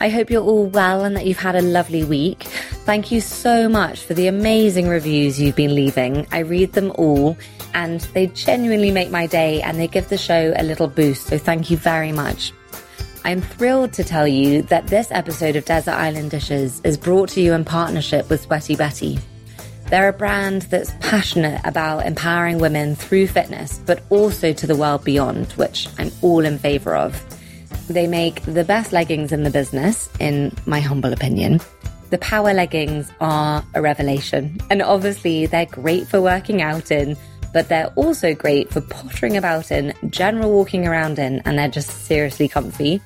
I hope you're all well and that you've had a lovely week. Thank you so much for the amazing reviews you've been leaving. I read them all and they genuinely make my day and they give the show a little boost. So thank you very much. I'm thrilled to tell you that this episode of Desert Island Dishes is brought to you in partnership with Sweaty Betty. They're a brand that's passionate about empowering women through fitness, but also to the world beyond, which I'm all in favor of. They make the best leggings in the business, in my humble opinion. The power leggings are a revelation, and obviously they're great for working out in, but they're also great for pottering about in, general walking around in, and they're just seriously comfy.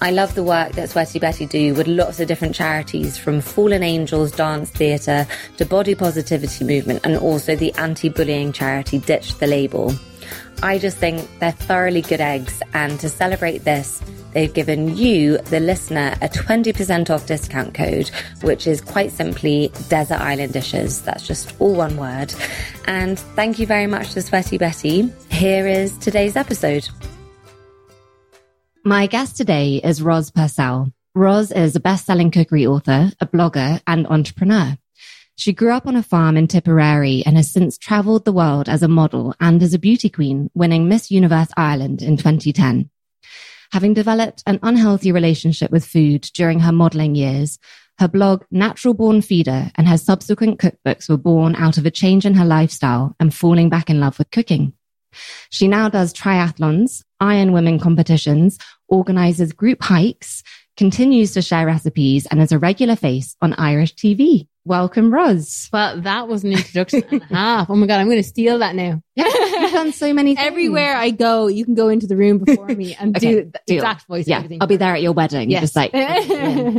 I love the work that Sweaty Betty do with lots of different charities from Fallen Angels Dance Theatre to Body Positivity Movement and also the anti-bullying charity Ditch the Label. I just think they're thoroughly good eggs and to celebrate this, they've given you, the listener, a 20% off discount code, which is quite simply Desert Island Dishes. That's just all one word. And thank you very much to Sweaty Betty. Here is today's episode. My guest today is Roz Purcell. Roz is a best-selling cookery author, a blogger, and entrepreneur. She grew up on a farm in Tipperary and has since traveled the world as a model and as a beauty queen, winning Miss Universe Ireland in 2010. Having developed an unhealthy relationship with food during her modeling years, her blog Natural Born Feeder and her subsequent cookbooks were born out of a change in her lifestyle and falling back in love with cooking. She now does triathlons, Iron Women competitions, organizes group hikes, continues to share recipes, and is a regular face on Irish TV. Welcome, Roz. Well, that was an introduction and a half. Oh my God, I'm going to steal that now. You've done so many things. Everywhere I go, you can go into the room before me and Okay, do the deal. exact voice. Yeah, everything. I'll be there at your wedding. Yes. Just like, yeah.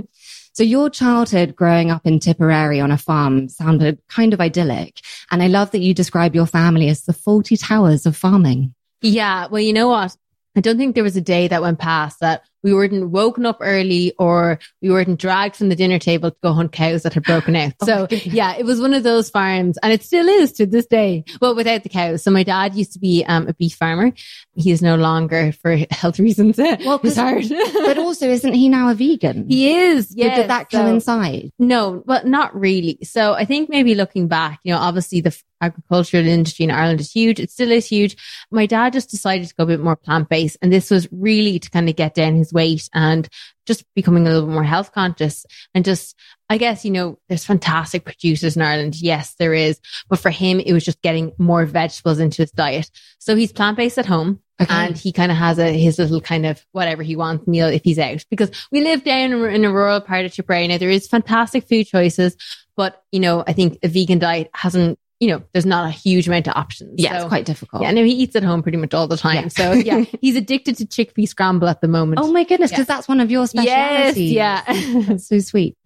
so your childhood growing up in Tipperary on a farm sounded kind of idyllic. And I love that you describe your family as the Fawlty Towers of farming. yeah. Well, you know what? I don't think there was a day that went past that we weren't woken up early or we weren't dragged from the dinner table to go hunt cows that had broken out. Oh so yeah, it was one of those farms and it still is to this day, but without the cows. So my dad used to be um, a beef farmer. He is no longer for health reasons. Well, 'cause- He's hard. But also, isn't he now a vegan? he is. So Yeah. Did that coincide? No, but not really. So I think maybe looking back, you know, obviously the agricultural industry in Ireland is huge. It still is huge. My dad just decided to go a bit more plant based. And this was really to kind of get down his weight and just becoming a little bit more health conscious and just, I guess, you know, there's fantastic producers in Ireland. Yes, there is. But for him, it was just getting more vegetables into his diet. So he's plant based at home. Okay. And he kind of has a his little kind of whatever he wants meal if he's out because we live down in, in a rural part of Tipperary. Now there is fantastic food choices, but you know I think a vegan diet hasn't you know there's not a huge amount of options. yeah, So- it's quite difficult. yeah. No, he eats at home pretty much all the time. Yeah. So yeah, he's addicted to chickpea scramble at the moment. Oh my goodness, because that's one of your yes, yeah. So sweet.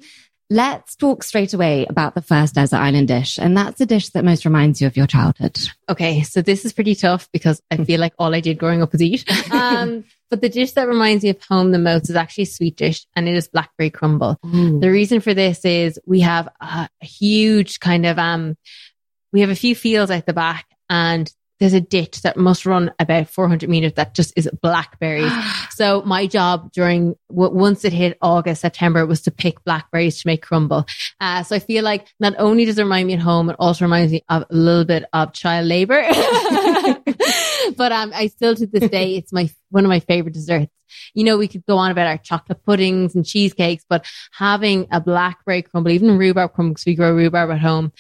Let's talk straight away about the first desert island dish. And that's the dish that most reminds you of your childhood. Okay, so this is pretty tough because I feel like all I did growing up was eat. Um, but the dish that reminds me of home the most is actually a sweet dish, and it is blackberry crumble. The reason for this is we have a, a huge kind of um, we have a few fields at the back, and there's a ditch that must run about 400 meters that just is blackberries. so my job during once it hit August, September was to pick blackberries to make crumble. Uh, so I feel like not only does it remind me at home, it also reminds me of a little bit of child labor. but um, I still to this day, it's my one of my favorite desserts. You know, we could go on about our chocolate puddings and cheesecakes, but having a blackberry crumble, even rhubarb crumble, because we grow rhubarb at home,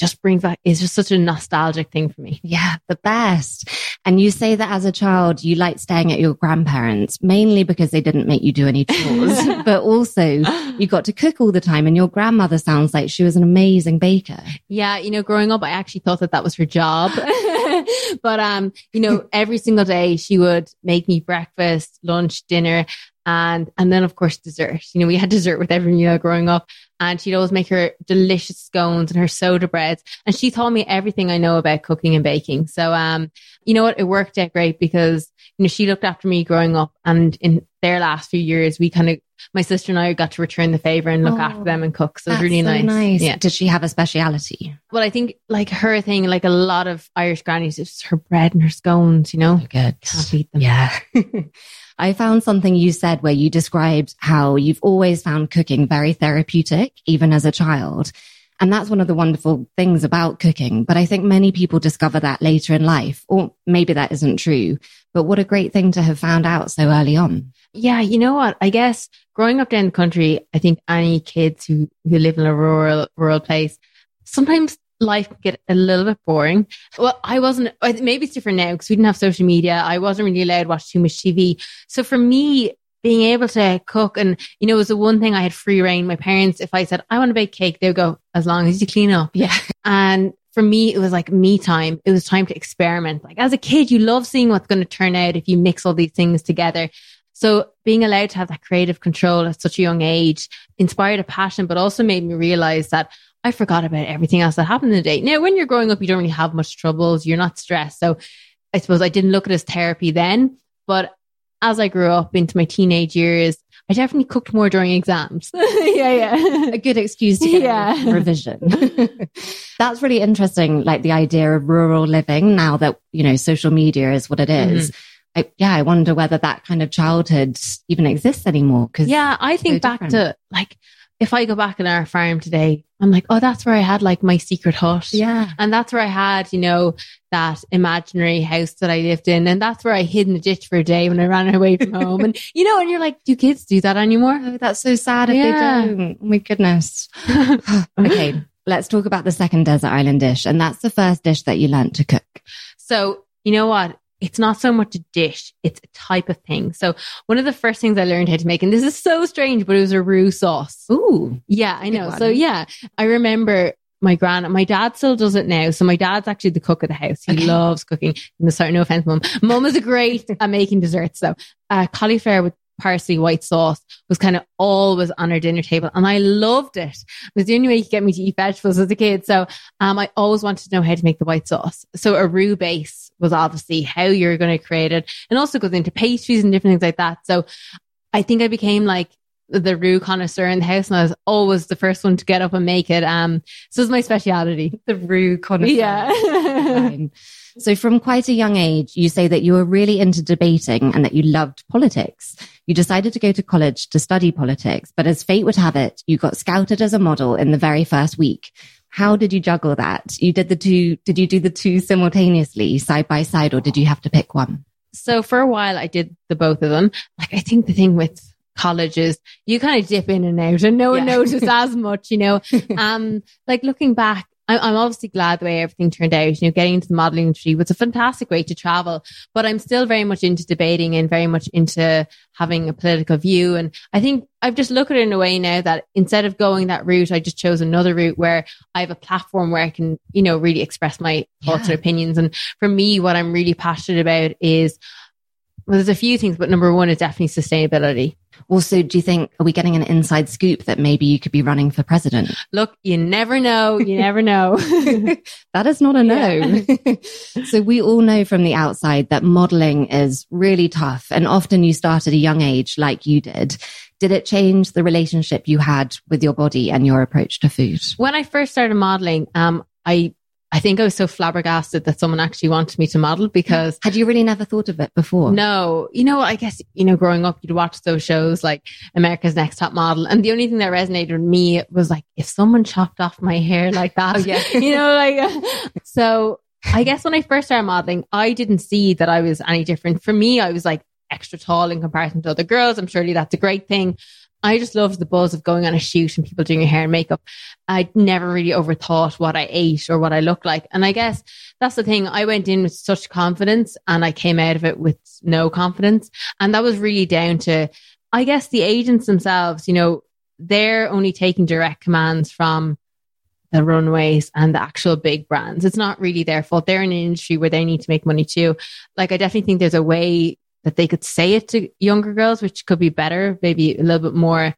just brings back, it's just such a nostalgic thing for me. Yeah, the best. And you say that as a child, you liked staying at your grandparents, mainly because they didn't make you do any chores, but also you got to cook all the time. And your grandmother sounds like she was an amazing baker. Yeah, you know, growing up, I actually thought that that was her job. but, um, you know, every single day she would make me breakfast, lunch, dinner. And, and then of course dessert. You know, we had dessert with every meal growing up and she'd always make her delicious scones and her soda breads. And she taught me everything I know about cooking and baking. So, um, you know what? It worked out great because, you know, she looked after me growing up and in their last few years, we kind of, my sister and I got to return the favor and look oh, after them and cook. So it was really so nice. nice. Yeah. Did she have a speciality? Well, I think like her thing, like a lot of Irish grannies, it's her bread and her scones, you know? Good. Can't beat them. Yeah. I found something you said where you described how you've always found cooking very therapeutic, even as a child. And that's one of the wonderful things about cooking. But I think many people discover that later in life, or maybe that isn't true. But what a great thing to have found out so early on. Yeah, you know what? I guess growing up down the country, I think any kids who, who live in a rural rural place, sometimes life could get a little bit boring. Well, I wasn't, maybe it's different now because we didn't have social media. I wasn't really allowed to watch too much TV. So for me, being able to cook and, you know, it was the one thing I had free reign. My parents, if I said, I want to bake cake, they would go, as long as you clean up. Yeah. And for me, it was like me time. It was time to experiment. Like as a kid, you love seeing what's going to turn out if you mix all these things together. So being allowed to have that creative control at such a young age inspired a passion, but also made me realize that I forgot about everything else that happened in the day. Now, when you're growing up, you don't really have much troubles. You're not stressed. So I suppose I didn't look at it as therapy then, but as I grew up into my teenage years, I definitely cooked more during exams. yeah, yeah. A good excuse to get yeah. revision. That's really interesting. Like the idea of rural living now that, you know, social media is what it is. Mm-hmm. I, yeah, I wonder whether that kind of childhood even exists anymore. Cause yeah, I think so back to like, if I go back in our farm today, I'm like, oh, that's where I had like my secret hut. Yeah. And that's where I had, you know, that imaginary house that I lived in. And that's where I hid in the ditch for a day when I ran away from home. And, you know, and you're like, do kids do that anymore? Oh, that's so sad if yeah. they don't. Oh, my goodness. okay. Let's talk about the second desert island dish. And that's the first dish that you learned to cook. So, you know what? It's not so much a dish, it's a type of thing. So one of the first things I learned how to make, and this is so strange, but it was a roux sauce. Ooh. Yeah, I know. So yeah, I remember my grand, my dad still does it now. So my dad's actually the cook of the house. He okay. loves cooking. No, sorry, no offense, mum. Mum is a great at making desserts though. Uh, cauliflower with parsley white sauce was kind of always on our dinner table. And I loved it. It was the only way you could get me to eat vegetables as a kid. So, um, I always wanted to know how to make the white sauce. So a roux base was obviously how you're going to create it and also goes into pastries and different things like that. So I think I became like the roux connoisseur in the house and I was always the first one to get up and make it. Um, so it's my speciality. The roux connoisseur. Yeah. so from quite a young age, you say that you were really into debating and that you loved politics. You decided to go to college to study politics, but as fate would have it, you got scouted as a model in the very first week. How did you juggle that? You did the two, did you do the two simultaneously side by side or did you have to pick one? So for a while I did the both of them. Like I think the thing with colleges, you kind of dip in and out and no one yeah. noticed as much, you know. Um, like looking back, I'm obviously glad the way everything turned out. You know, getting into the modeling industry was a fantastic way to travel, but I'm still very much into debating and very much into having a political view. And I think I've just looked at it in a way now that instead of going that route, I just chose another route where I have a platform where I can, you know, really express my thoughts yeah. and opinions. And for me, what I'm really passionate about is, well, there's a few things, but number one is definitely sustainability. Also, do you think, are we getting an inside scoop that maybe you could be running for president? Look, you never know. You never know. that is not a no. Yeah. so we all know from the outside that modeling is really tough. And often you start at a young age, like you did. Did it change the relationship you had with your body and your approach to food? When I first started modeling, um, I I think I was so flabbergasted that someone actually wanted me to model because had you really never thought of it before? No, you know, I guess, you know, growing up, you'd watch those shows like America's Next Top Model. And the only thing that resonated with me was like, if someone chopped off my hair like that, oh, yeah. you know, like, so I guess when I first started modeling, I didn't see that I was any different. For me, I was like extra tall in comparison to other girls. I'm surely that's a great thing. I just loved the buzz of going on a shoot and people doing your hair and makeup. I'd never really overthought what I ate or what I looked like. And I guess that's the thing. I went in with such confidence and I came out of it with no confidence. And that was really down to, I guess, the agents themselves, you know, they're only taking direct commands from the runways and the actual big brands. It's not really their fault. They're in an industry where they need to make money too. Like, I definitely think there's a way that they could say it to younger girls, which could be better, maybe a little bit more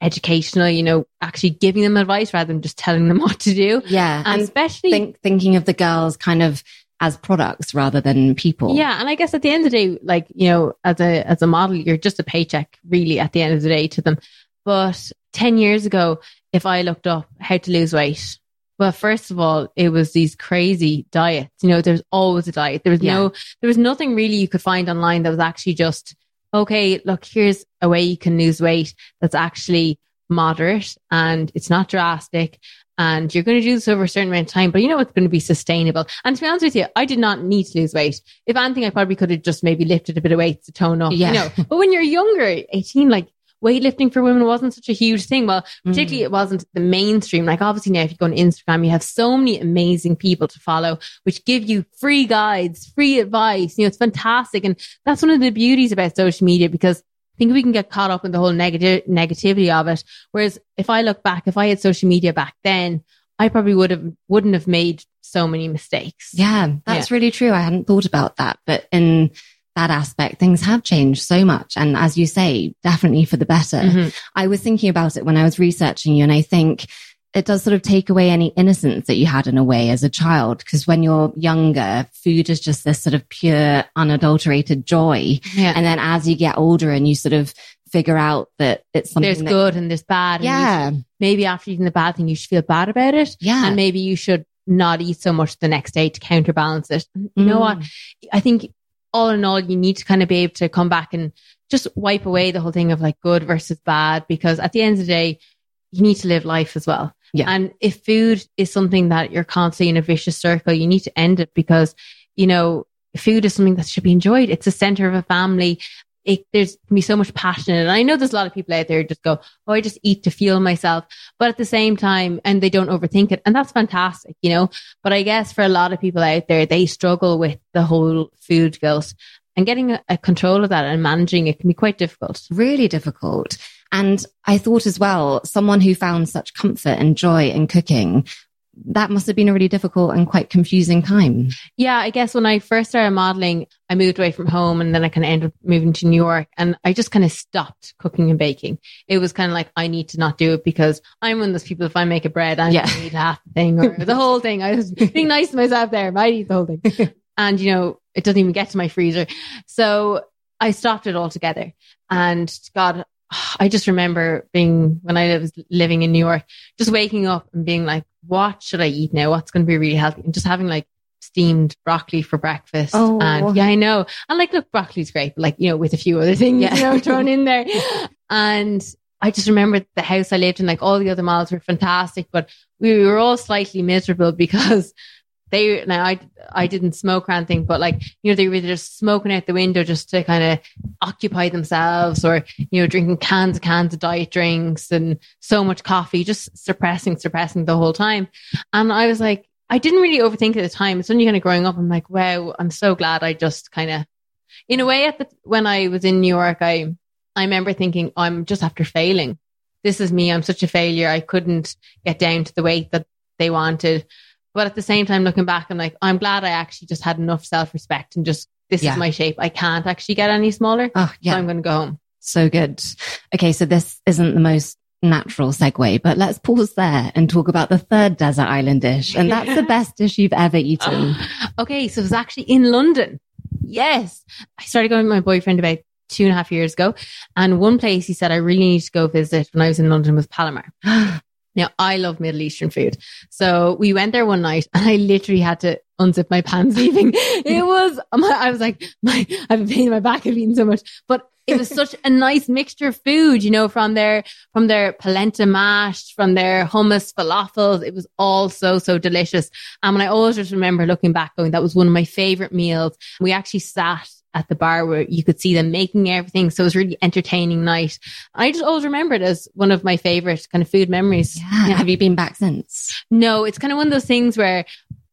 educational, you know, actually giving them advice rather than just telling them what to do. Yeah. And, especially think, thinking of the girls kind of as products rather than people. Yeah. And I guess at the end of the day, like, you know, as a, as a model, you're just a paycheck really at the end of the day to them. But 10 years ago, if I looked up how to lose weight, well, first of all, it was these crazy diets. You know, there's always a diet. There was yeah. no, there was nothing really you could find online that was actually just, okay, look, here's a way you can lose weight that's actually moderate and it's not drastic and you're going to do this over a certain amount of time, but you know it's going to be sustainable. And to be honest with you, I did not need to lose weight. If anything, I probably could have just maybe lifted a bit of weight to tone up. Yeah. You know, but when you're younger, 18, like weightlifting for women wasn't such a huge thing. Well, particularly mm. it wasn't the mainstream. Like obviously now if you go on Instagram, you have so many amazing people to follow, which give you free guides, free advice. You know, it's fantastic. And that's one of the beauties about social media because I think we can get caught up in the whole negative negativity of it. Whereas if I look back, if I had social media back then, I probably would have wouldn't have made so many mistakes. Yeah, that's yeah. really true. I hadn't thought about that. But in that aspect, things have changed so much. And as you say, definitely for the better. Mm-hmm. I was thinking about it when I was researching you, and I think it does sort of take away any innocence that you had in a way as a child. Because when you're younger, food is just this sort of pure, unadulterated joy. Yeah. And then as you get older and you sort of figure out that it's something there's that, good and there's bad. Yeah. maybe after eating the bad thing, you should feel bad about it. Yeah. And maybe you should not eat so much the next day to counterbalance it. You mm. know what? I think all in all, you need to kind of be able to come back and just wipe away the whole thing of like good versus bad, because at the end of the day, you need to live life as well. Yeah. And if food is something that you're constantly in a vicious circle, you need to end it because, you know, food is something that should be enjoyed. It's the center of a family it, there's can be so much passion in it. And I know there's a lot of people out there just go, Oh, I just eat to fuel myself. But at the same time, and they don't overthink it. And that's fantastic, you know, but I guess for a lot of people out there, they struggle with the whole food guilt and getting a, a control of that and managing it can be quite difficult. Really difficult. And I thought as well, someone who found such comfort and joy in cooking that must have been a really difficult and quite confusing time. Yeah, I guess when I first started modeling, I moved away from home and then I kind of ended up moving to New York and I just kind of stopped cooking and baking. It was kind of like, I need to not do it because I'm one of those people, if I make a bread, I yeah. eat half the thing or the whole thing. I was being nice to myself there. I eat the whole thing. and, you know, it doesn't even get to my freezer. So I stopped it altogether. And God, I just remember being when I was living in New York, just waking up and being like, what should I eat now? What's going to be really healthy? And just having like steamed broccoli for breakfast. Oh. And yeah, I know. And like, look, broccoli's great, but like, you know, with a few other things, yeah. you know, thrown in there. And I just remember the house I lived in, like all the other malls were fantastic, but we were all slightly miserable because they now I I didn't smoke or anything, but like you know they were just smoking out the window just to kind of occupy themselves, or you know drinking cans and cans of diet drinks and so much coffee, just suppressing, suppressing the whole time. And I was like, I didn't really overthink at the time. It's only kind of growing up. I'm like, wow, I'm so glad I just kind of, in a way, at the when I was in New York, I I remember thinking I'm just after failing. This is me. I'm such a failure. I couldn't get down to the weight that they wanted. But at the same time, looking back, I'm like, I'm glad I actually just had enough self respect and just, this yeah. is my shape. I can't actually get any smaller. Oh, yeah. So I'm going to go home. So good. Okay. So this isn't the most natural segue, but let's pause there and talk about the third desert island dish. And that's the best dish you've ever eaten. okay. So it was actually in London. Yes. I started going with my boyfriend about two and a half years ago. And one place he said I really need to go visit when I was in London was Palomar. Now, I love Middle Eastern food. So we went there one night and I literally had to unzip my pants leaving. it was, I was like, my, I have been pain in my back. I've eaten so much, but it was such a nice mixture of food, you know, from their, from their polenta mash, from their hummus falafels. It was all so, so delicious. And I always just remember looking back going, that was one of my favorite meals. We actually sat at the bar where you could see them making everything. So it was really entertaining night. I just always remember it as one of my favorite kind of food memories. Yeah. yeah. Have you been back since? No, it's kind of one of those things where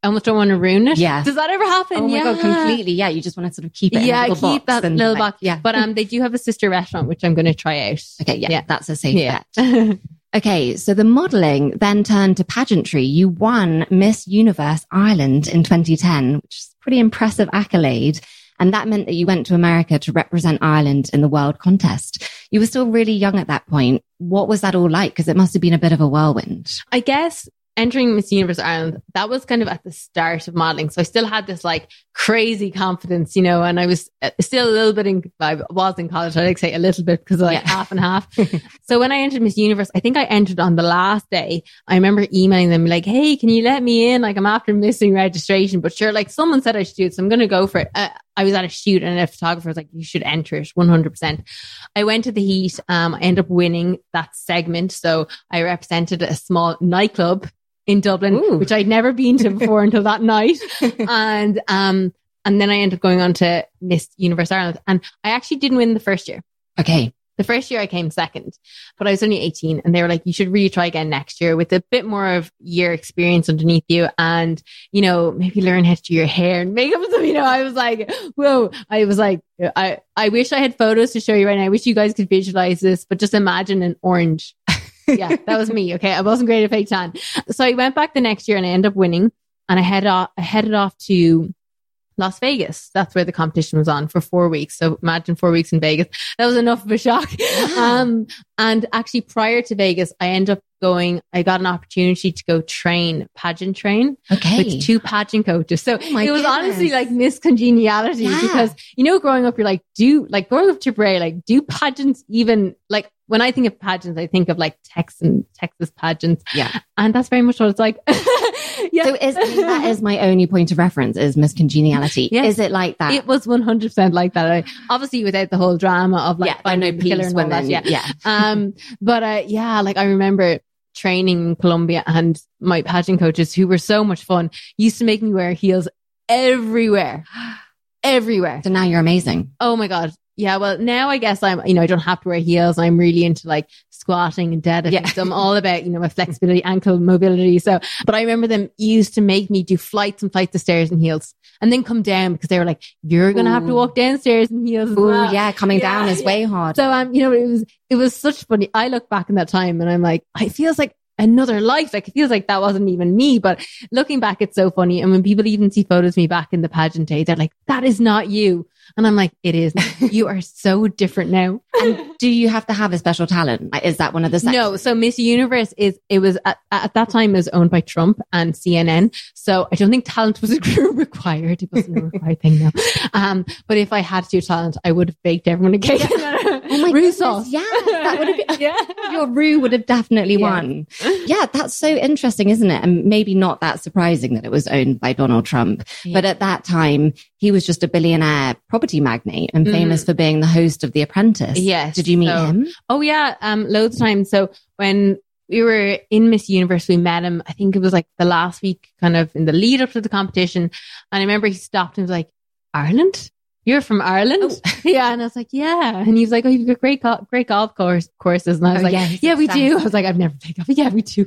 I almost don't want to ruin it. Yeah. Does that ever happen? Oh my yeah. God, completely. Yeah. You just want to sort of keep it yeah, keep that little like, box. Yeah. But um, they do have a sister restaurant, which I'm going to try out. Okay. Yeah. yeah. That's a safe yeah. bet. Okay, so the modeling then turned to pageantry. You won Miss Universe Ireland in 2010, which is a pretty impressive accolade. And that meant that you went to America to represent Ireland in the world contest. You were still really young at that point. What was that all like? Because it must have been a bit of a whirlwind. I guess entering Miss Universe Ireland, that was kind of at the start of modeling. So I still had this like crazy confidence, you know, and I was uh, still a little bit in, I was in college. I like say a little bit because like yeah. half and half. so when I entered Miss Universe, I think I entered on the last day. I remember emailing them like, Hey, can you let me in? Like I'm after missing registration, but sure, like someone said I should do it. So I'm going to go for it. Uh, I was at a shoot and a photographer was like, you should enter it 100%. I went to the heat. Um, I ended up winning that segment. So I represented a small nightclub in Dublin, Ooh. which I'd never been to before until that night. And, um, and then I ended up going on to Miss Universe Ireland and I actually didn't win the first year. Okay. The first year I came second, but I was only 18 and they were like, you should really try again next year with a bit more of year experience underneath you and, you know, maybe learn how to do your hair and makeup. So, you know, I was like, whoa, I was like, I, I wish I had photos to show you right now. I wish you guys could visualize this, but just imagine an orange yeah, that was me. Okay. I wasn't great at fake tan. So I went back the next year and I ended up winning and I headed off, uh, I headed off to Las Vegas. That's where the competition was on for four weeks. So imagine four weeks in Vegas. That was enough of a shock. Um, and actually prior to Vegas, I ended up going, I got an opportunity to go train, pageant train okay. with two pageant coaches. So oh it was goodness. honestly like Miss Congeniality yeah. because, you know, growing up, you're like, do like growing up to Bray, like do pageants even like when I think of pageants, I think of like Texan, Texas pageants. Yeah. And that's very much what it's like. yeah. So is, that is my only point of reference is Miss Congeniality. Yes. Is it like that? It was 100% like that. I, obviously without the whole drama of like, yeah, I know killer all that. Yeah. yeah. um, but, uh, yeah, like I remember training in Colombia and my pageant coaches who were so much fun used to make me wear heels everywhere. Everywhere. So now you're amazing. Oh my God. Yeah, well, now I guess I'm, you know, I don't have to wear heels. I'm really into like squatting and deadlifting. Yeah. So I'm all about, you know, my flexibility, ankle mobility. So, but I remember them used to make me do flights and flights of stairs in heels and then come down because they were like, you're going to have to walk downstairs in heels. Oh, well. yeah. Coming yeah, down is yeah. way hard. So, um, you know, it was, it was such funny. I look back in that time and I'm like, it feels like another life. Like it feels like that wasn't even me, but looking back, it's so funny. And when people even see photos of me back in the pageant day, they're like, that is not you. And I'm like, it is. you are so different now. and do you have to have a special talent? Is that one of the sections? No. So Miss Universe is, it was at, at that time was owned by Trump and CNN. So I don't think talent was required. It wasn't a required thing now. Um, but if I had to do talent, I would have baked everyone a cake. oh my sauce. Yeah. That would have been, yeah. your roux would have definitely yeah. won. Yeah. That's so interesting, isn't it? And maybe not that surprising that it was owned by Donald Trump. Yeah. But at that time, he was just a billionaire property magnate and famous mm. for being the host of The Apprentice. Yes. Did you meet so, him? Oh yeah, um, loads of times. So when we were in Miss Universe, we met him. I think it was like the last week, kind of in the lead up to the competition. And I remember he stopped and was like, Ireland? You're from Ireland? Oh. yeah. And I was like, yeah. And he was like, oh, you've got great, go- great golf course courses. And I was oh, like, yeah, yeah we do. I was like, I've never played golf. Yeah, we do.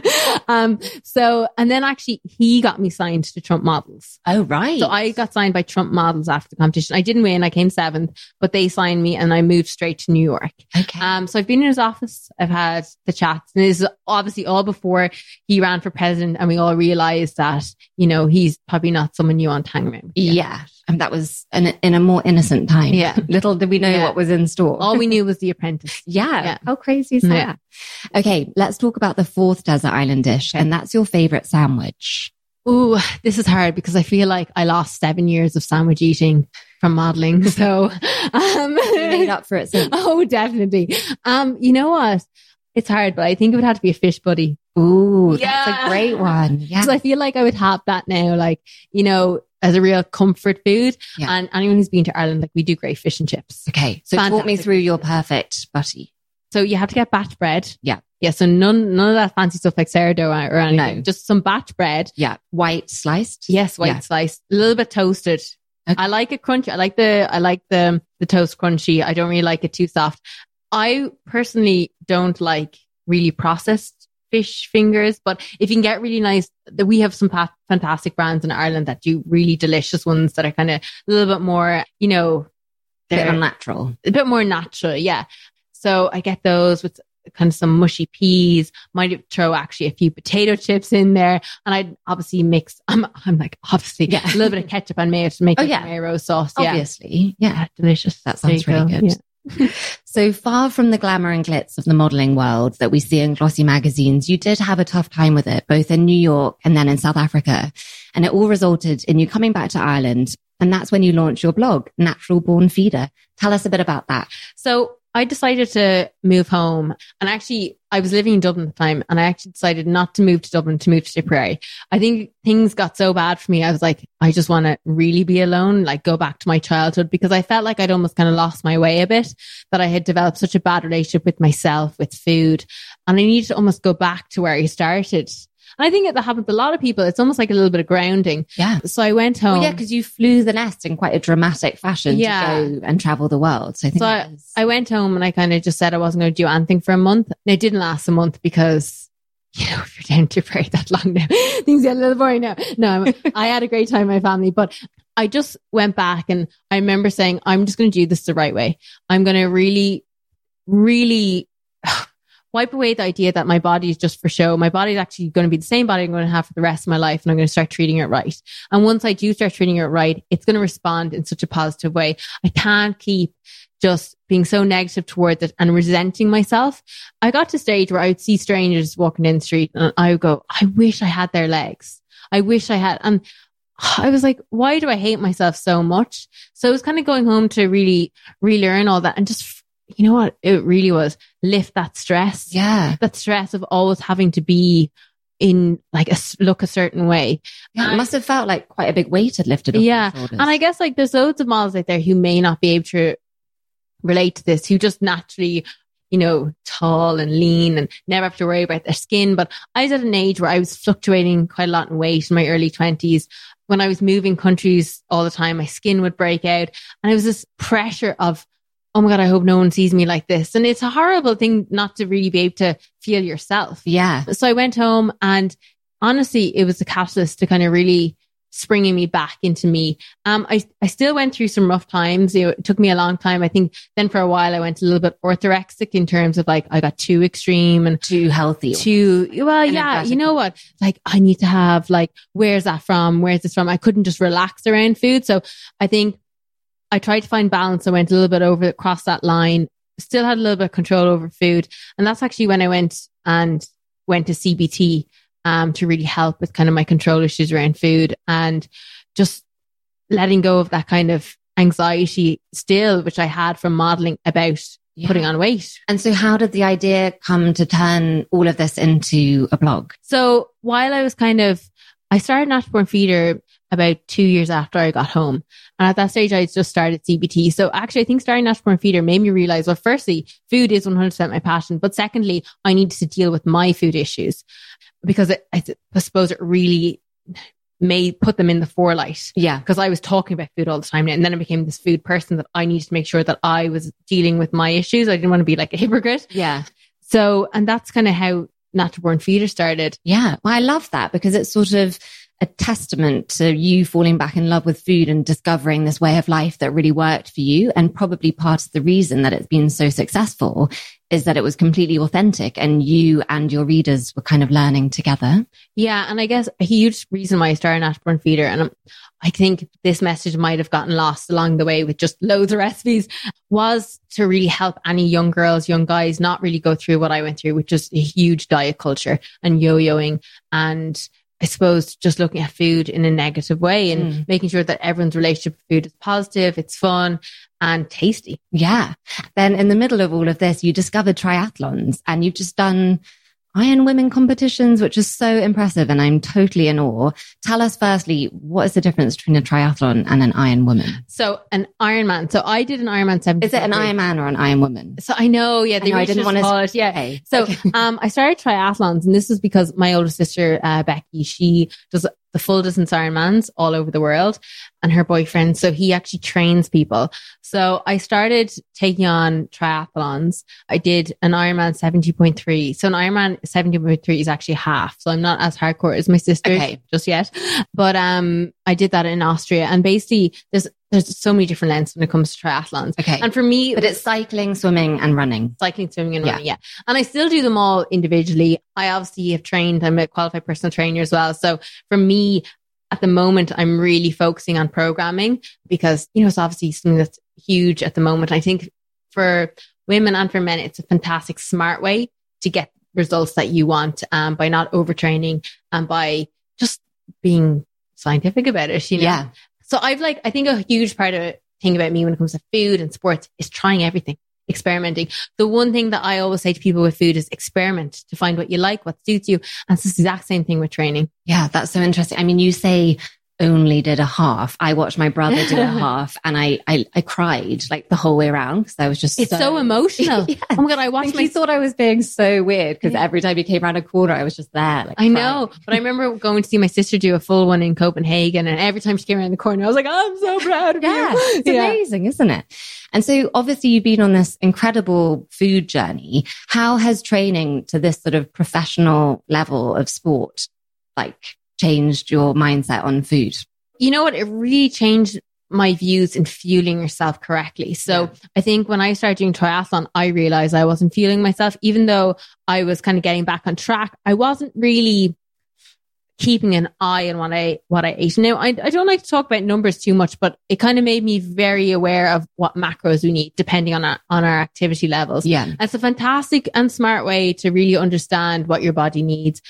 um, so, and then actually he got me signed to Trump models. Oh, right. So I got signed by Trump models after the competition. I didn't win. I came seventh, but they signed me and I moved straight to New York. Okay. Um, so I've been in his office. I've had the chats and this is obviously all before he ran for president and we all realized that, you know, he's probably not someone you want to hang around. Yeah. And that was an, in a more innocent time. Yeah. Little did we know yeah. what was in store. All we knew was The Apprentice. yeah. yeah. How crazy is that? Yeah. Okay. Let's talk about the fourth desert island dish. And that's your favorite sandwich. Ooh, this is hard because I feel like I lost seven years of sandwich eating from modeling. So, um, made up for it. Since. Oh, definitely. Um, you know what? It's hard, but I think it would have to be a fish butty. Ooh, yeah. that's a great one. Yeah. So I feel like I would have that now. Like, you know, as a real comfort food. Yeah. And anyone who's been to Ireland, like we do great fish and chips. Okay. So Fantastic. talk me through your perfect butty. So you have to get batch bread. Yeah. Yeah. So none, none of that fancy stuff like sourdough or anything. No. Just some batch bread. Yeah. White sliced. Yes. White yeah. sliced. A little bit toasted. Okay. I like it crunchy. I like the, I like the, the toast crunchy. I don't really like it too soft. I personally don't like really processed fish fingers. But if you can get really nice, that we have some pa- fantastic brands in Ireland that do really delicious ones that are kind of a little bit more, you know, they're natural, a bit more natural. Yeah. So I get those with kind of some mushy peas, might throw actually a few potato chips in there. And I'd obviously mix, I'm, I'm like, obviously Yeah. a little bit of ketchup and mayo to make Oh, yeah. mayo sauce. Obviously. Yeah. Yeah, delicious. That sounds really go. good. Yeah. So far from the glamour and glitz of the modeling world that we see in glossy magazines, you did have a tough time with it, both in New York and then in South Africa. And it all resulted in you coming back to Ireland. And that's when you launched your blog, Natural Born Feeder. Tell us a bit about that. So I decided to move home and actually I was living in Dublin at the time and I actually decided not to move to Dublin to move to Tipperary. I think things got so bad for me. I was like, I just want to really be alone, like go back to my childhood because I felt like I'd almost kind of lost my way a bit, that I had developed such a bad relationship with myself, with food. And I needed to almost go back to where I started. And I think that happened to a lot of people. It's almost like a little bit of grounding. Yeah. So I went home. Well, yeah, because you flew the nest in quite a dramatic fashion Yeah. to go and travel the world. So I think So is- I went home and I kind of just said I wasn't going to do anything for a month. And it didn't last a month because, you know, if you're down to pray that long now, things get a little boring now. No, I had a great time with my family, but I just went back and I remember saying, I'm just going to do this the right way. I'm going to really, really wipe away the idea that my body is just for show. My body is actually going to be the same body I'm going to have for the rest of my life and I'm going to start treating it right. And once I do start treating it right, it's going to respond in such a positive way. I can't keep just being so negative towards it and resenting myself. I got to a stage where I would see strangers walking in the street and I would go, I wish I had their legs. I wish I had. And I was like, why do I hate myself so much? So I was kind of going home to really relearn all that and just, you know what? It really was lift that stress yeah. that stress of always having to be in like a look a certain way. Yeah, it must have felt like quite a big weight had lifted off Yeah. And I guess like there's loads of models out there who may not be able to relate to this, who just naturally, you know, tall and lean and never have to worry about their skin. But I was at an age where I was fluctuating quite a lot in weight in my early twenties. When I was moving countries all the time, my skin would break out and it was this pressure of, Oh my God, I hope no one sees me like this. And it's a horrible thing not to really be able to feel yourself. yeah. So I went home and honestly, it was a catalyst to kind of really springing me back into me. Um, I, I still went through some rough times. You know, it took me a long time. I think then for a while I went a little bit orthorexic in terms of like, I got too extreme and Too healthy. too, well, And yeah, you know what? Like I need to have like, where's that from? Where's this from? I couldn't just relax around food. So I think I tried to find balance. I went a little bit over across that line, still had a little bit of control over food. And that's actually when I went and went to CBT, um, to really help with kind of my control issues around food and just letting go of that kind of anxiety still, which I had from modeling about Yeah. putting on weight. And so how did the idea come to turn all of this into a blog? So while I was kind of, I started Natural Born Feeder about two years after I got home. And at that stage, I just started CBT. So actually, I think starting Natural Born Feeder made me realize, well, firstly, food is 100% my passion. But secondly, I needed to deal with my food issues because it, I, I suppose it really may put them in the forelight Yeah. because I was talking about food all the time. And then I became this food person that I needed to make sure that I was dealing with my issues. I didn't want to be like a hypocrite. Yeah. So, and that's kind of how Natural Born Feeder started. Yeah. Well, I love that because it's sort of a testament to you falling back in love with food and discovering this way of life that really worked for you. And probably part of the reason that it's been so successful is that it was completely authentic and you and your readers were kind of learning together. Yeah, and I guess a huge reason why I started Natural Born Feeder, and I'm- I think this message might have gotten lost along the way with just loads of recipes, was to really help any young girls, young guys not really go through what I went through, which is a huge diet culture and yo-yoing and I suppose just looking at food in a negative way and Mm. making sure that everyone's relationship with food is positive, it's fun and tasty. Yeah. Then in the middle of all of this, you discovered triathlons and you've just done Iron Women competitions, which is so impressive. And I'm totally in awe. Tell us firstly, what is the difference between a triathlon and an Iron Woman? So an Ironman. So I did an Ironman 70. Is it an Iron Man or an Iron Woman? So I know, yeah, I they know, I didn't want to it, yeah. Okay. So, Okay. um, I started triathlons and this was because my older sister, uh, Becky, she does the full distance Ironmans all over the world and her boyfriend. So he actually trains people. So I started taking on triathlons. I did an Ironman 70.3. So an Ironman 70.3 is actually half. So I'm not as hardcore as my sister Okay. just yet. But, um, I did that in Austria and basically there's there's so many different lengths when it comes to triathlons. Okay. And for me, but it's cycling, swimming, and running. cycling, swimming, and Yeah. running. Yeah. And I still do them all individually. I obviously have trained. I'm a qualified personal trainer as well. So for me, at the moment, I'm really focusing on programming because, you know, it's obviously something that's huge at the moment. I think for women and for men, it's a fantastic smart way to get results that you want um, by not overtraining and by just being scientific about it. You know? Yeah. So I've like, I think a huge part of it, thing about me when it comes to food and sports is trying everything, experimenting. The one thing that I always say to people with food is experiment to find what you like, what suits you. And it's the exact same thing with training. Yeah, that's so interesting. I mean, you say only did a half. I watched my brother do a half and I, I, I cried like the whole way around because I was just It's so, emotional. Yeah. Oh my God, I I watched my he thought I was being so weird because Yeah. every time he came around a corner, I was just there. Like, I know, but I remember going to see my sister do a full one in Copenhagen, and every time she came around the corner, I was like, "I'm so proud of Yeah, you." it's amazing, isn't it? And so obviously you've been on this incredible food journey. How has training to this sort of professional level of sport like changed your mindset on food? you know what? It really changed my views in fueling yourself correctly. So Yeah. I think when I started doing triathlon, I realized I wasn't fueling myself, even though I was kind of getting back on track. I wasn't really keeping an eye on what I, what I ate. Now, I, I don't like to talk about numbers too much, but it kind of made me very aware of what macros we need depending on our, on our activity levels. Yeah. It's a fantastic and smart way to really understand what your body needs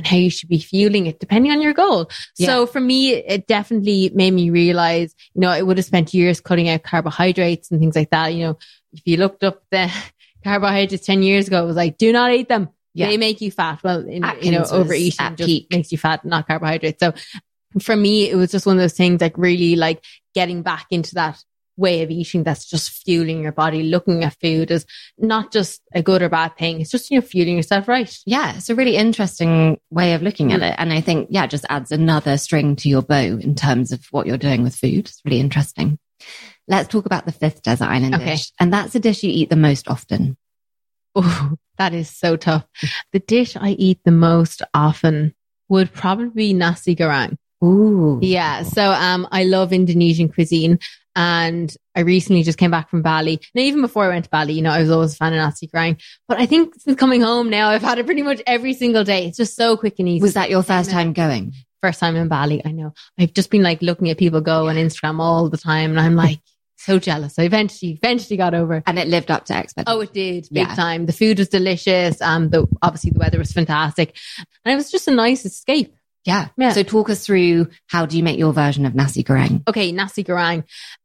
and how you should be fueling it depending on your goal. So for me, it definitely made me realize, you know, I would have spent years cutting out carbohydrates and things like that. You know, if you looked up the carbohydrates 10 years ago, it was like, do not eat them. Yeah. They make you fat. Well, in, you know, overeating just peak. makes you fat, not carbohydrates. So for me, it was just one of those things like really like getting back into that way of eating that's just fueling your body, looking at food as not just a good or bad thing. It's just, you know, fueling yourself right. Yeah, it's a really interesting way of looking at it. And I think, yeah, it just adds another string to your bow in terms of what you're doing with food. It's really interesting. Let's talk about the fifth desert island Okay. dish. And that's a dish you eat the most often. Oh, that is so tough. The dish I eat the most often would probably be nasi goreng. Ooh. Yeah. So, um, I love Indonesian cuisine and I recently just came back from Bali. Now, even before I went to Bali, you know, I was always a fan of nasi goreng, but I think since coming home now, I've had it pretty much every single day. It's just so quick and easy. Was that your first time going? first time in Bali? I know. I've just been like looking at people go on Instagram all the time and I'm like so jealous. I eventually, eventually got over. And it lived up to expectations. Oh, it did big Yeah. time. The food was delicious. Um, the obviously the weather was fantastic, and it was just a nice escape. Yeah. Yeah. So talk us through how do you make your version of nasi goreng? Okay, nasi goreng.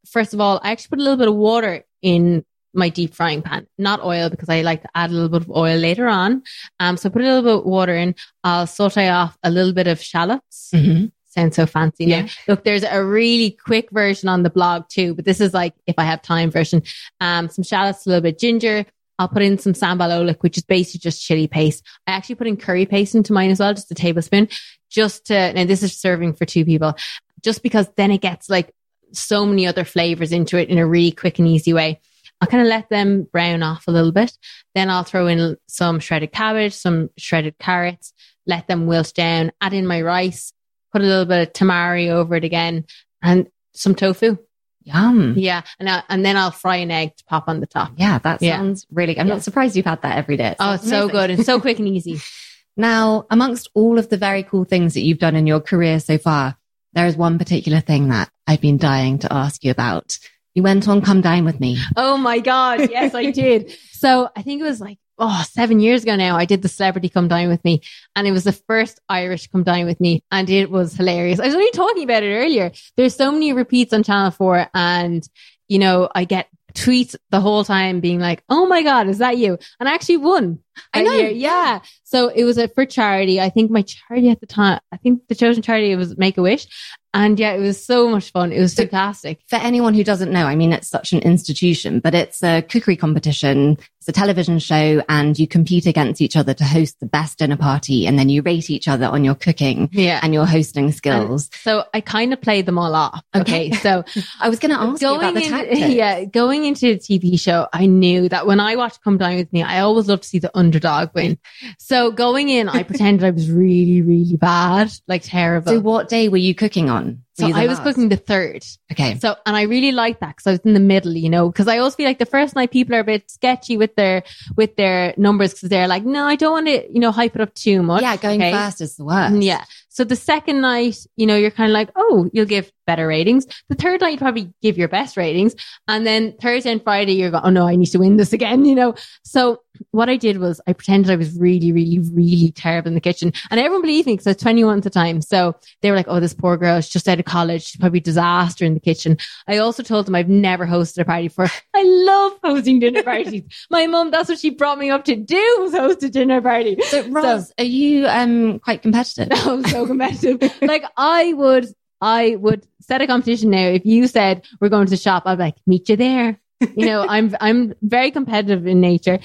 First of all, I actually put a little bit of water in my deep frying pan, not oil because I like to add a little bit of oil later on. Um, so put a little bit of water in. I'll saute off a little bit of shallots. Mm-hmm. Sounds so fancy. Yeah. Now. Look, there's a really quick version on the blog too, but this is like if I have time version. Um, some shallots, a little bit ginger. I'll put in some sambal oelek, which is basically just chili paste. I actually put in curry paste into mine as well, just a tablespoon, just to, now this is serving for two people, just because then it gets like so many other flavors into it in a really quick and easy way. I'll kind of let them brown off a little bit. Then I'll throw in some shredded cabbage, some shredded carrots, let them wilt down, add in my rice, put a little bit of tamari over it again and some tofu. Yum. Yeah. And, I, and then I'll fry an egg to pop on the top. Yeah, that Yeah. sounds really I'm Yeah. not surprised you've had that every day. It Oh, it's so good and so quick and easy. Now, amongst all of the very cool things that you've done in your career so far, there is one particular thing that I've been dying to ask you about. You went on Come Dine with Me. Oh my God. Yes, I did. So I think it was like, oh, seven years ago now, I did the celebrity come dine with me and it was the first Irish come dine with me and it was hilarious. I was only talking about it earlier. There's so many repeats on channel four and, you know, I get tweets the whole time being like, Oh my God, is that you? And I actually won. I know. year. Yeah. So it was a, for charity. I think my charity at the time, I think the chosen charity was Make a Wish. And yeah, it was so much fun. It was So- fantastic. For anyone who doesn't know, I mean, it's such an institution, but it's a cookery competition. It's a television show and you compete against each other to host the best dinner party. And then you rate each other on your cooking Yeah. and your hosting skills. So I kind of played them all off. Okay. Okay. So I was going to ask you about the tactics. yeah, going into a TV show, I knew that when I watched Come Dine With Me, I always love to see the underdog win. So going in, I pretended I was really, really bad, like terrible. So what day were you cooking on? One? So I was last? cooking the third. Okay. So, and I really like that because I was in the middle, you know, because I always feel like the first night people are a bit sketchy with their, with their numbers because they're like, no, I don't want to, you know, hype it up too much. Yeah, going okay? first is the worst. Yeah. So the second night, you know, you're kind of like, oh, you'll give better ratings. The third night, you probably give your best ratings. And then Thursday and Friday, you're going, oh no, I need to win this again, you know? So what I did was I pretended I was really, really, really terrible in the kitchen. And everyone believed me because I was 21 at the time. So they were like, oh, this poor girl, she's just out of college. She's probably a disaster in the kitchen. I also told them I've never hosted a party before. I love hosting dinner parties. My mum, that's what she brought me up to do was host a dinner party. So, Roz, are you um quite competitive? I'm so competitive. like I would, I would set a competition now. If you said we're going to the shop, I'd be like, meet you there. You know, I'm, I'm very competitive in nature.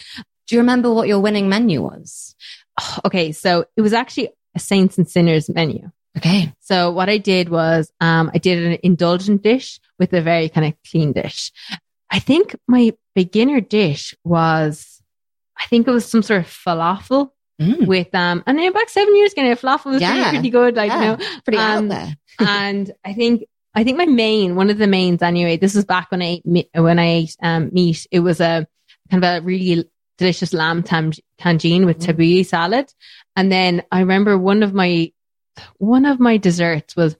Do you remember what your winning menu was? Okay. So it was actually a saints and sinners menu. Okay. So what I did was, um, I did an indulgent dish with a very kind of clean dish. I think my beginner dish was, I think it was some sort of falafel Mm, with, um, and then back seven years ago, falafel was Yeah. pretty, pretty good. Like, Yeah. you know, pretty um, out there. And I think I think my main one of the mains anyway. This was back when I ate me- when I ate um, meat. It was a kind of a really delicious lamb tam- tangine with Mm. tabbouleh salad, and then I remember one of my one of my desserts was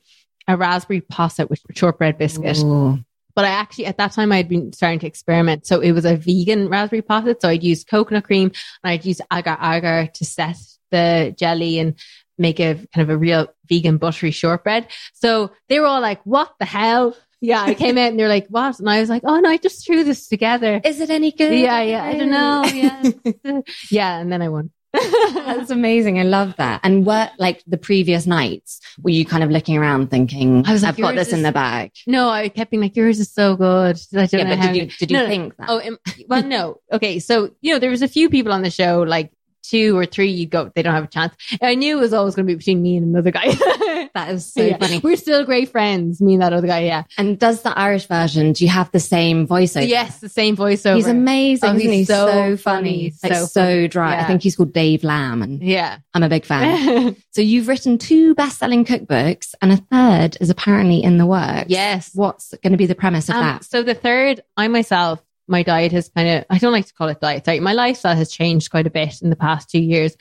a raspberry posset with shortbread biscuit. Ooh. But I actually, at that time, I'd been starting to experiment. So it was a vegan raspberry posset. So I'd use coconut cream and I'd use agar agar to set the jelly and make a kind of a real vegan buttery shortbread. So they were all like, what the hell? Yeah, I came out and they're like, what? And I was like, oh no, I just threw this together. Is it any good? Yeah, yeah, I don't know. Yeah. yeah. And then I won. That's amazing. I love that. And what, like the previous nights, were you kind of looking around thinking, I was like, I've got this in the bag? no, I kept being like, yours is so good. I don't Yeah, know but how did you, did you No, no. think that? Oh, well, no. Okay. So, you know, there was a few people on the show, like two or three, you go, they don't have a chance. I knew it was always going to be between me and another guy. that is so Yeah. funny. We're still great friends, me and that other guy. Yeah. And does the Irish version, do you have the same voiceover? Yes. The same voiceover. He's amazing. Oh, he's he? so so, funny. funny. Like So so, dry. I think he's called Dave Lamb and Yeah. I'm a big fan. so you've written two best-selling cookbooks and a third is apparently in the works. yes. What's going to be the premise of Um, that? so the third, I myself, my diet has kind of, I don't like to call it diet. Sorry. My lifestyle has changed quite a bit in the past two years.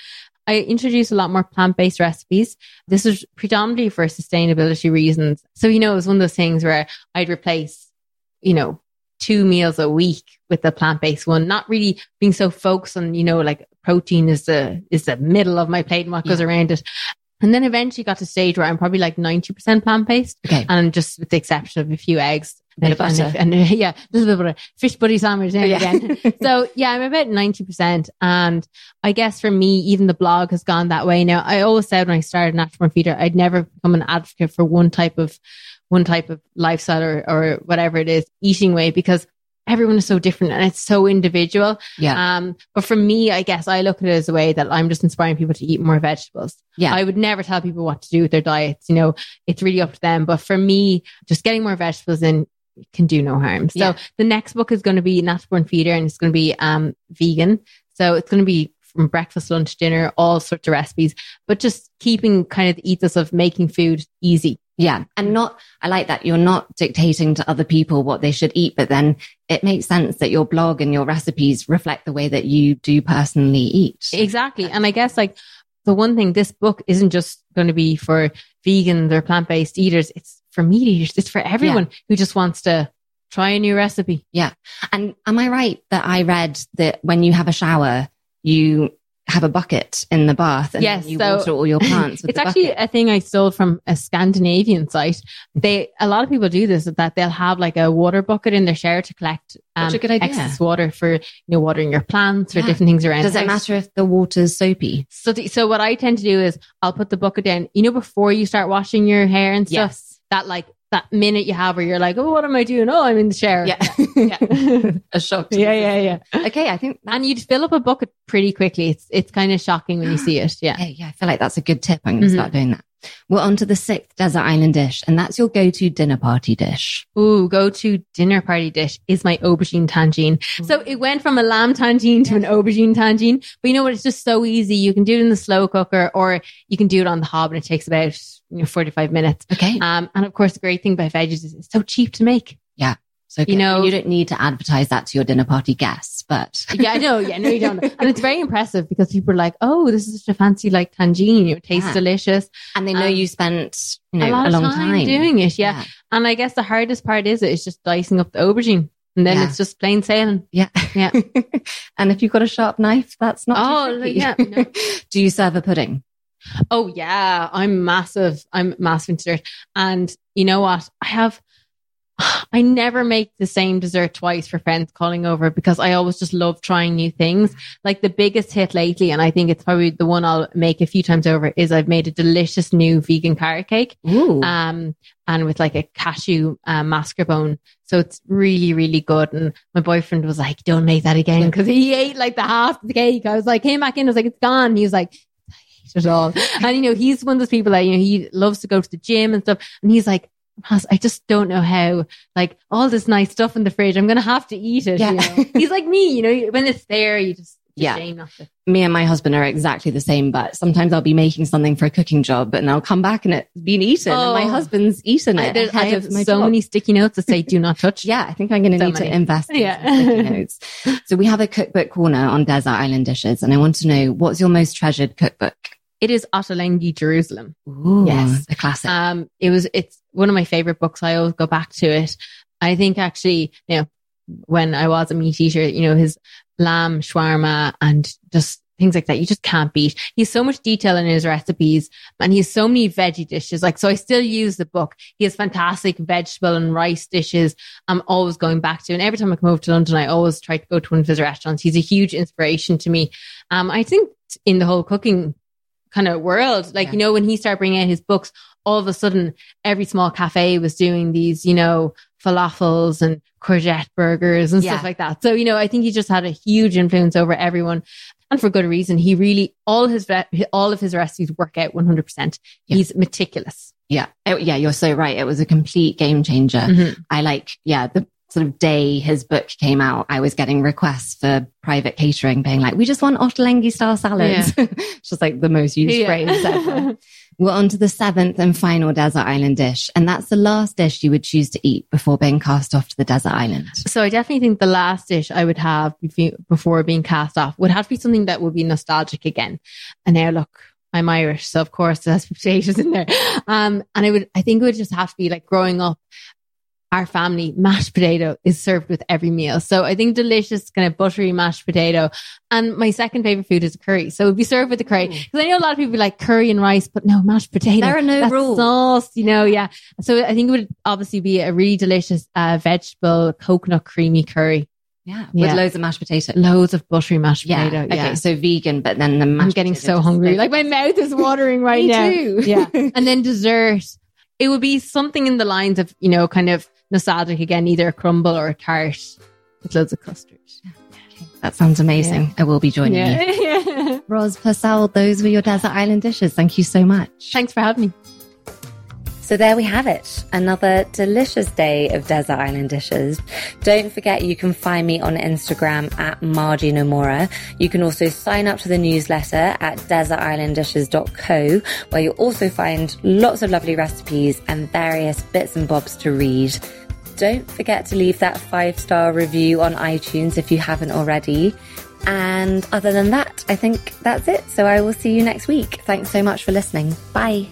I introduced a lot more plant based recipes. This is predominantly for sustainability reasons. So, you know, it was one of those things where I'd replace, you know, two meals a week with the plant based one, not really being so focused on, you know, like protein is the, is the middle of my plate and what goes Yeah. around it. And then eventually got to a stage where I'm probably like 90% plant based Okay. and just with the exception of a few eggs. And, and, and, yeah, a bit of butter. Fish butty sandwich Yeah. again. so yeah, I'm about 90%. And I guess for me, even the blog has gone that way. Now, I always said when I started Natural Feeder, I'd never become an advocate for one type of, one type of lifestyle or, or whatever it is, eating way, because everyone is so different and it's so individual. Yeah. Um, but for me, I guess I look at it as a way that I'm just inspiring people to eat more vegetables. Yeah. I would never tell people what to do with their diets. You know, it's really up to them. But for me, just getting more vegetables in can do no harm. So Yeah. the next book is going to be Natural Born Feeder and it's going to be, um, vegan. So it's going to be from breakfast, lunch, dinner, all sorts of recipes, but just keeping kind of the ethos of making food easy. Yeah. And not, I like that you're not dictating to other people what they should eat, but then it makes sense that your blog and your recipes reflect the way that you do personally eat. Exactly. And I guess like the one thing, this book isn't just going to be for vegans or plant based eaters. It's for meat eaters. It's for everyone who just wants to try a new recipe. Yeah. And am I right that I read that when you have a shower, you have a bucket in the bath and Yes, you so water all your plants with It's actually bucket? a thing I stole from a Scandinavian site. They, a lot of people do this, that they'll have like a water bucket in their shower to collect um, a good idea. excess water for, you know, watering your plants or Yeah. different things around. Does it matter if the water's soapy? So, the, so what I tend to do is I'll put the bucket down, you know, before you start washing your hair and stuff, that like, that minute you have where you're like, oh, what am I doing? Oh, I'm in the shower. Yeah. yeah. a shock. to yeah, yeah, yeah. Okay. I think that, And you'd fill up a bucket pretty quickly. It's it's kind of shocking when you see it. Yeah. yeah, yeah, I feel like that's a good tip. I'm going to Mhm. start doing that. We're on to the sixth desert island dish, and that's your go-to dinner party dish. Ooh, go to dinner party dish is my aubergine tangine. So it went from a lamb tangine to an aubergine tangine. But you know what? It's just so easy. You can do it in the slow cooker or you can do it on the hob and it takes about you know, 45 minutes. Okay. Um, and of course, the great thing about veggies is it's so cheap to make. Yeah. So, You know- you don't need to advertise that to your dinner party guests, but Yeah, I know. Yeah, no, you don't. And it's very impressive because people are like, oh, this is such a fancy like tangine. It tastes Yeah. delicious. and they know Um, you spent, you know, a a long time, time, doing it. Yeah. And I guess the hardest part is it is just dicing up the aubergine. And then Yeah. it's just plain sailing. Yeah. Yeah. and if you've got a sharp knife, that's not Oh, yeah, no. Do you serve a pudding? Oh yeah, I'm massive. I'm massive into dessert. And you know what? I have, I never make the same dessert twice for friends calling over because I always just love trying new things. Like the biggest hit lately, and I think it's probably the one I'll make a few times over is I've made a delicious new vegan carrot cake. Ooh. Um, and with like a cashew uh, mascarpone. So it's really, really good. And my boyfriend was like, don't make that again because he ate like the half of the cake. I was like, came back in, I was like, it's gone. He was like, I hate all. and you know, he's one of those people that, you know, he loves to go to the gym and stuff. And he's like, Roz, I just don't know how, like all this nice stuff in the fridge, I'm going to have to eat it. Yeah. You know? He's like me, you know, when it's there, you just, Yeah. shame. Me and my husband are exactly the same, but sometimes I'll be making something for a cooking job and I'll come back and it's been eaten and my Oh. husband's eaten I, it there's- I have so job. many sticky notes that say do not touch. Yeah, I think I'm going to So need many. to invest in Yeah. sticky notes. So we have a cookbook corner on Desert Island Dishes and I want to know what's your most treasured cookbook? It is Ottolenghi Jerusalem. Ooh, Yes. a classic. Um, it was, it's one of my favorite books. I always go back to it. I think actually, you know, when I was a meat eater, you know, his lamb shawarma and just things like that, you just can't beat. He has so much detail in his recipes and he has so many veggie dishes. Like, so I still use the book. He has fantastic vegetable and rice dishes. I'm always going back to, and every time I come over to London, I always try to go to one of his restaurants. He's a huge inspiration to me. Um, I think in the whole cooking kind of world, like, Yeah. you know, when he started bringing out his books, all of a sudden every small cafe was doing these, you know, falafels and courgette burgers and Yeah. stuff like that. So, you know, I think he just had a huge influence over everyone and for good reason. He really, all his, all of his recipes work out 100%. Yeah. He's meticulous. yeah. Oh, yeah, you're so right. It was a complete game changer. Mhm. I like, yeah, the sort of day his book came out, I was getting requests for private catering being like, we just want Ottolenghi style salads. it's just like the most used phrase ever. We're on to the seventh and final desert island dish. And that's the last dish you would choose to eat before being cast off to the desert island. So I definitely think the last dish I would have before being cast off would have to be something that would be nostalgic again. And now look, I'm Irish, so of course there's potatoes in there. Um, and I would, I think it would just have to be like growing up. Our family mashed potato is served with every meal. So I think delicious kind of buttery mashed potato. And my second favorite food is curry. So it would be served with the curry. Because I know a lot of people like curry and rice, but no mashed potato. There are no rules. Sauce, you know, yeah. So I think it would obviously be a really delicious uh, vegetable coconut creamy curry. Yeah. With Yeah. loads of mashed potato. Loads of buttery mashed Yeah. potato. Okay. Yeah. So vegan, but then the mashed I'm getting so hungry. Like my mouth is watering right now. too. Yeah. And then dessert. It would be something in the lines of, you know, kind of nostalgic again, either a crumble or a tart with loads of custard. That sounds amazing. I will be joining you. Yeah. Roz Purcell, those were your desert island dishes. Thank you so much. Thanks for having me. So there we have it. Another delicious day of desert island dishes. Don't forget you can find me on Instagram at Margie Nomura. You can also sign up to the newsletter at desertislanddishes.co where you'll also find lots of lovely recipes and various bits and bobs to read. Don't forget to leave that five star review on iTunes if you haven't already. And other than that, I think that's it. So I will see you next week. Thanks so much for listening. Bye.